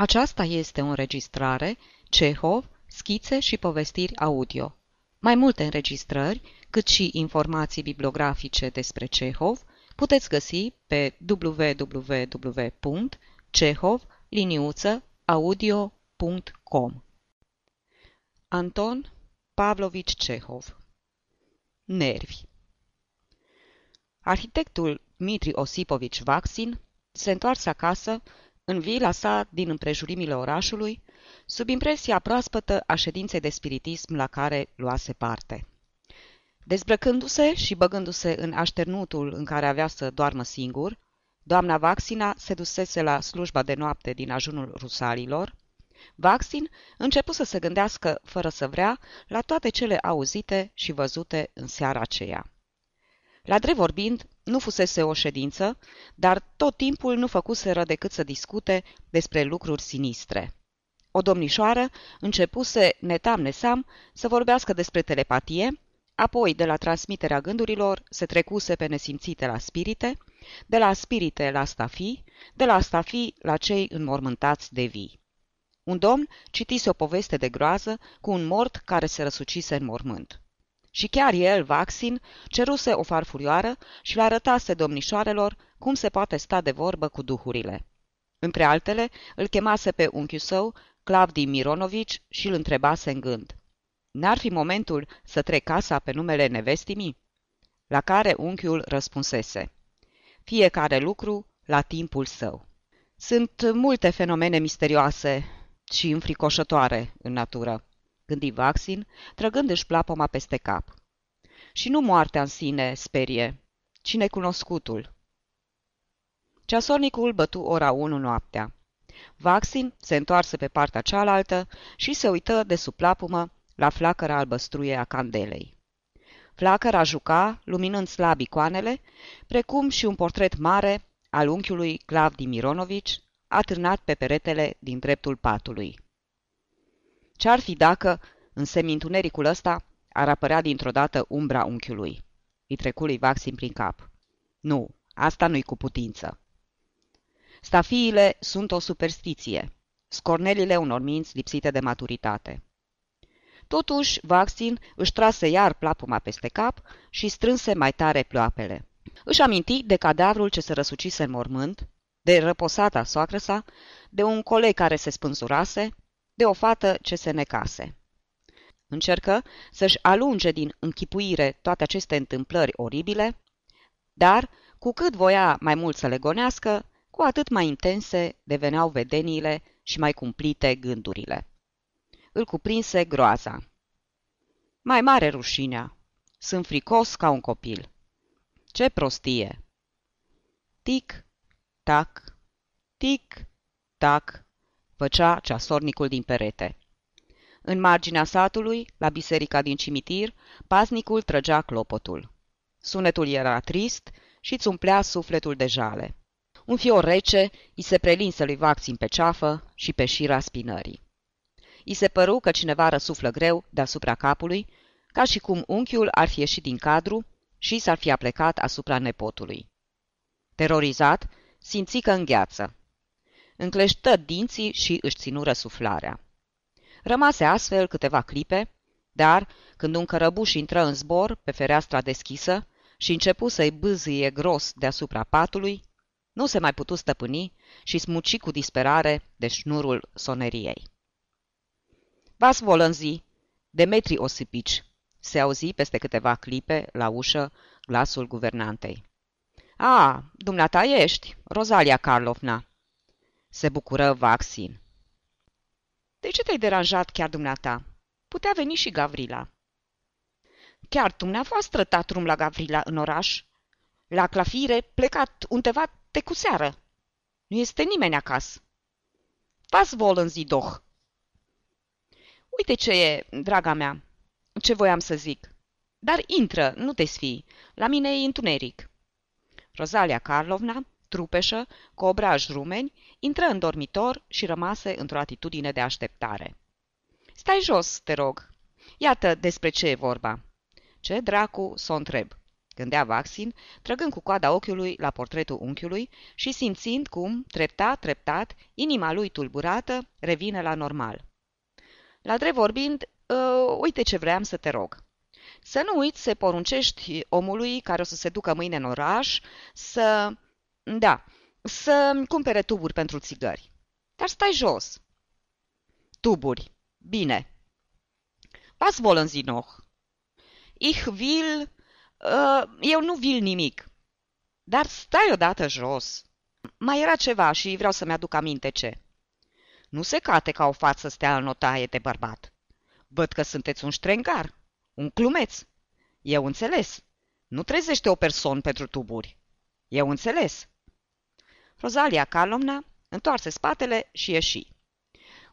Aceasta este o înregistrare Cehov, schițe și povestiri audio. Mai multe înregistrări, cât și informații bibliografice despre Cehov, puteți găsi pe www.cehov-audio.com Anton Pavlovici Cehov. Nervi. Arhitectul Dmitri Osipovici Vaxin se întoarse acasă în vila sa din împrejurimile orașului, sub impresia proaspătă a ședinței de spiritism la care luase parte. Dezbrăcându-se și băgându-se în așternutul în care avea să doarmă singur, doamna Vaxina se dusese la slujba de noapte din ajunul rusalilor. Vaxin începu să se gândească, fără să vrea, la toate cele auzite și văzute în seara aceea. La drept vorbind, nu fusese o ședință, dar tot timpul nu făcuseră decât să discute despre lucruri sinistre. O domnișoară începuse, netam nesam, să vorbească despre telepatie, apoi de la transmiterea gândurilor se trecuse pe nesimțite la spirite, de la spirite la stafii, de la stafii la cei înmormântați de vii. Un domn citise o poveste de groază cu un mort care se răsucise în mormânt. Și chiar el, Vaxin, ceruse o farfurioară și le arătase domnișoarelor cum se poate sta de vorbă cu duhurile. Între altele, îl chemase pe unchiul său, Clavdi Mironovici, și îl întrebase în gând. N-ar fi momentul să trec casa pe numele nevestimii? La care unchiul răspunsese. Fiecare lucru la timpul său. Sunt multe fenomene misterioase și înfricoșătoare în natură gândi Vaxin, trăgându-și plapoma peste cap. Și nu moartea în sine sperie, ci necunoscutul. Ceasornicul bătu ora 1 noaptea. Vaxin se întoarse pe partea cealaltă și se uită de sub plapumă la flacăra albăstruie a candelei. Flacăra juca, luminând slab icoanele, precum și un portret mare al unchiului Clavdi Mironovici, atârnat pe peretele din dreptul patului. Ce-ar fi dacă, în semintunericul ăsta, ar apărea dintr-o dată umbra unchiului? Îi trecu lui Vaxin prin cap. Nu, asta nu-i cu putință. Stafiile sunt o superstiție, scornelile unor minți lipsite de maturitate. Totuși, Vaxin își trase iar plapuma peste cap și strânse mai tare ploapele. Își aminti de cadavrul ce se răsucise în mormânt, de răposata soacră sa, de un coleg care se spânzurase, de o fată ce se necase. Încercă să-și alunge din închipuire toate aceste întâmplări oribile, dar, cu cât voia mai mult să le gonească, cu atât mai intense deveneau vedeniile și mai cumplite gândurile. Îl cuprinse groaza. Mai mare rușinea. Sunt fricos ca un copil. Ce prostie! Tic, tac, tic, tac, făcea ceasornicul din perete. În marginea satului, la biserica din cimitir, paznicul trăgea clopotul. Sunetul era trist și îți umplea sufletul de jale. Un fior rece îi se prelinse lui Vaxin pe ceafă și pe șira spinării. I se păru că cineva răsuflă greu deasupra capului, ca și cum unchiul ar fi ieșit din cadru și s-ar fi aplecat asupra nepotului. Terorizat, simți că îngheață încleștă dinții și își ținu răsuflarea. Rămase astfel câteva clipe, dar, când un cărăbuș intră în zbor pe fereastra deschisă și începu să-i bâzâie gros deasupra patului, nu se mai putu stăpâni și smuci cu disperare de șnurul soneriei. Vas volânzi, Demetri Osipici, se auzi peste câteva clipe la ușă glasul guvernantei. A, dumneata ești, Rozalia Karlovna, se bucură Vaxin. De ce te-ai deranjat chiar dumneata? Putea veni și Gavrila. Chiar dumneavoastră tatrum la Gavrila în oraș? La clafire, plecat undeva te cu seară. Nu este nimeni acasă. Vas vol în zidoh. Uite ce e, draga mea, ce voiam să zic. Dar intră, nu te sfii. La mine e întuneric. Rozalia Karlovna trupeșă, cu obraj rumeni, intră în dormitor și rămase într-o atitudine de așteptare. Stai jos, te rog. Iată despre ce e vorba. Ce dracu să o întreb. gândea Vaxin, trăgând cu coada ochiului la portretul unchiului și simțind cum, treptat, treptat, inima lui tulburată revine la normal. La drept vorbind, uh, uite ce vreau să te rog. Să nu uiți să poruncești omului care o să se ducă mâine în oraș să... Da, să cumpere tuburi pentru țigări. Dar stai jos. Tuburi. Bine. Was wollen Sie noch? Ich will... Uh, eu nu vil nimic. Dar stai odată jos. Mai era ceva și vreau să-mi aduc aminte ce. Nu se cate ca o față stea în notaie de bărbat. Văd că sunteți un ștrengar, un clumeț. Eu înțeles. Nu trezește o persoană pentru tuburi. Eu înțeles. Rozalia Calomna întoarse spatele și ieși.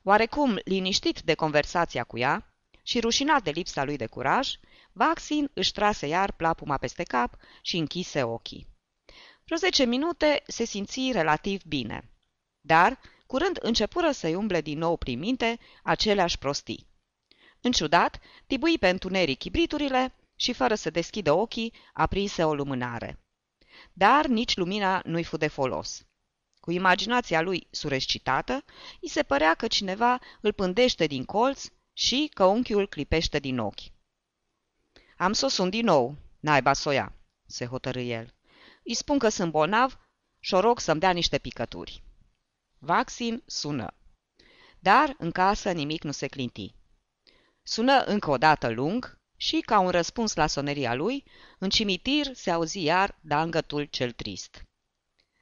Oarecum liniștit de conversația cu ea și rușinat de lipsa lui de curaj, Vaxin își trase iar plapuma peste cap și închise ochii. Vreo zece minute se simți relativ bine, dar curând începură să-i umble din nou prin minte aceleași prostii. În ciudat, tibui pe întuneric chibriturile și, fără să deschidă ochii, aprinse o lumânare. Dar nici lumina nu-i fu de folos. Cu imaginația lui surescitată, îi se părea că cineva îl pândește din colț și că unchiul clipește din ochi. Am să o sun din nou, naiba soia, se hotărâ el. Îi spun că sunt bolnav și o rog să-mi dea niște picături. Vaccin sună. Dar în casă nimic nu se clinti. Sună încă o dată lung și, ca un răspuns la soneria lui, în cimitir se auzi iar dangătul cel trist.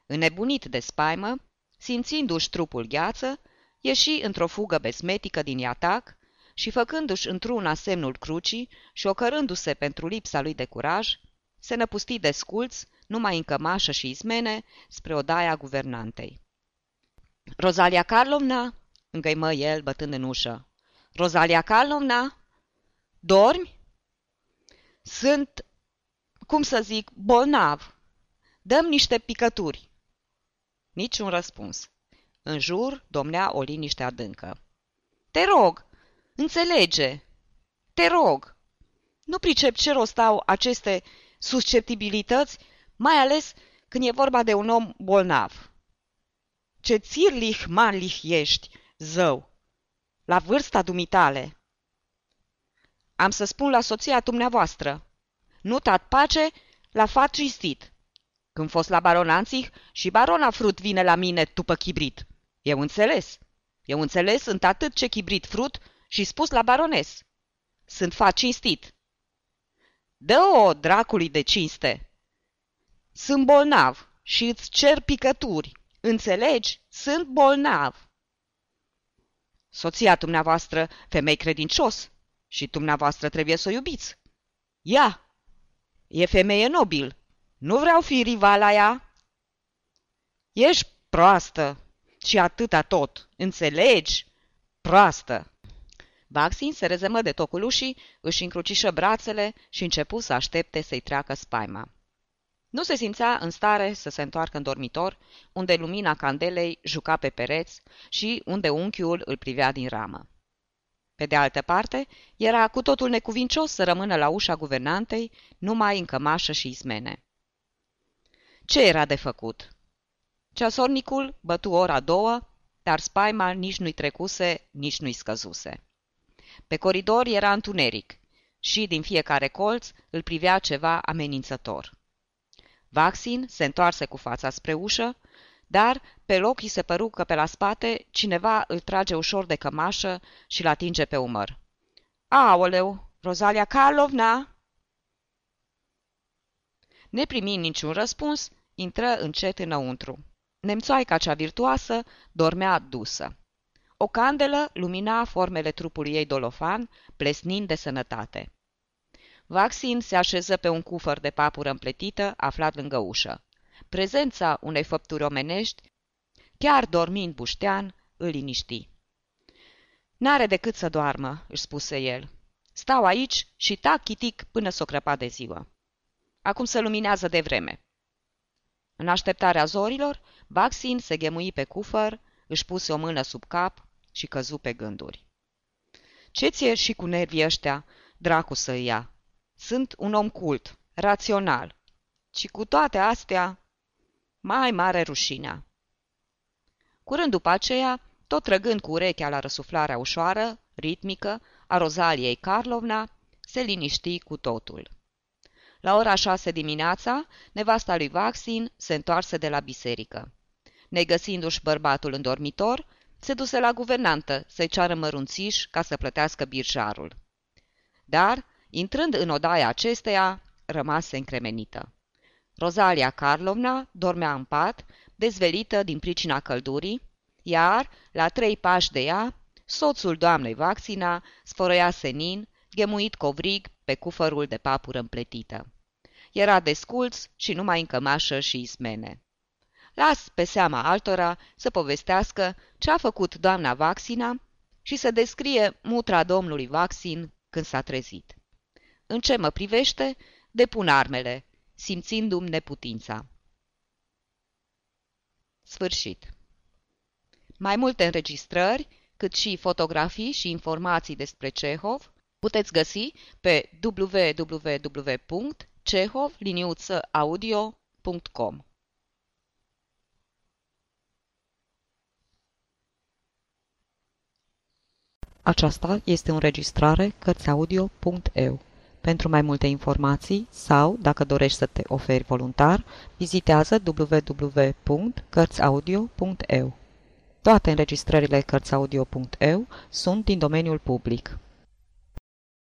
Înnebunit de spaimă, simțindu-și trupul gheață, ieși într-o fugă besmetică din iatac și, făcându-și într-una semnul crucii și ocărându-se pentru lipsa lui de curaj, se năpusti de sculț, numai în cămașă și izmene, spre odaia guvernantei. Rozalia Carlovna?" îngăimă el, bătând în ușă. Rozalia Carlovna? Dormi?" Sunt, cum să zic, bolnav. Dăm niște picături." Niciun răspuns. În jur domnea o liniște adâncă. Te rog, înțelege! Te rog! Nu pricep ce rost au aceste susceptibilități, mai ales când e vorba de un om bolnav. Ce țirlich manlich ești, zău! La vârsta dumitale! Am să spun la soția dumneavoastră. Nu tat pace, la fat cistit. Când fost la baronanții și barona Frut vine la mine după chibrit. Eu înțeles. Eu înțeles sunt atât ce chibrit Frut și spus la barones. Sunt fat cinstit. Dă-o dracului de cinste. Sunt bolnav și îți cer picături. Înțelegi? Sunt bolnav. Soția dumneavoastră, femei credincios, și dumneavoastră trebuie să o iubiți. Ea! E femeie nobil, nu vreau fi rivala ea. Ești proastă și atâta tot, înțelegi? Proastă! Baxin se rezemă de tocul ușii, își încrucișă brațele și începu să aștepte să-i treacă spaima. Nu se simțea în stare să se întoarcă în dormitor, unde lumina candelei juca pe pereți și unde unchiul îl privea din ramă. Pe de altă parte, era cu totul necuvincios să rămână la ușa guvernantei, numai în cămașă și izmene. Ce era de făcut? Ceasornicul bătu ora două, dar spaima nici nu-i trecuse, nici nu-i scăzuse. Pe coridor era întuneric și din fiecare colț îl privea ceva amenințător. Vaxin se întoarse cu fața spre ușă, dar pe loc îi se păru că pe la spate cineva îl trage ușor de cămașă și îl atinge pe umăr. Aoleu, Rozalia Karlovna! Neprimind niciun răspuns, intră încet înăuntru. Nemțoaica cea virtuoasă dormea dusă. O candelă lumina formele trupului ei dolofan, plesnind de sănătate. Vaxin se așeză pe un cufăr de papură împletită aflat lângă ușă. Prezența unei făpturi omenești, chiar dormind buștean, îl liniști. N-are decât să doarmă, își spuse el. Stau aici și tac chitic până s-o crăpa de ziua. Acum se luminează de vreme. În așteptarea zorilor, Vaxin se ghemui pe cufăr, își puse o mână sub cap și căzu pe gânduri. Ce ție și cu nervii ăștia, dracu să ia? Sunt un om cult, rațional. Și cu toate astea, mai mare rușinea. Curând după aceea, tot trăgând cu urechea la răsuflarea ușoară, ritmică, a Rozaliei Carlovna, se liniști cu totul. La ora șase dimineața, nevasta lui Vaxin se întoarse de la biserică. Negăsindu-și bărbatul în dormitor, se duse la guvernantă să-i ceară mărunțiș ca să plătească birjarul. Dar, intrând în odaia acesteia, rămase încremenită. Rozalia Carlovna dormea în pat, dezvelită din pricina căldurii, iar, la trei pași de ea, soțul doamnei Vaxina sfărăia senin, ghemuit covrig pe cufărul de papură împletită. Era desculț și numai în cămașă și ismene. Las pe seama altora să povestească ce a făcut doamna Vaxina și să descrie mutra domnului Vaxin când s-a trezit. În ce mă privește, depun armele, simțindu-mi neputința. Sfârșit. Mai multe înregistrări, cât și fotografii și informații despre Cehov, puteți găsi pe www.cehov-audio.com. Aceasta este o înregistrare Cărțiaudio.eu. Pentru mai multe informații sau, dacă dorești să te oferi voluntar, vizitează www.cărțiaudio.eu. Toate înregistrările Cărțiaudio.eu sunt din domeniul public.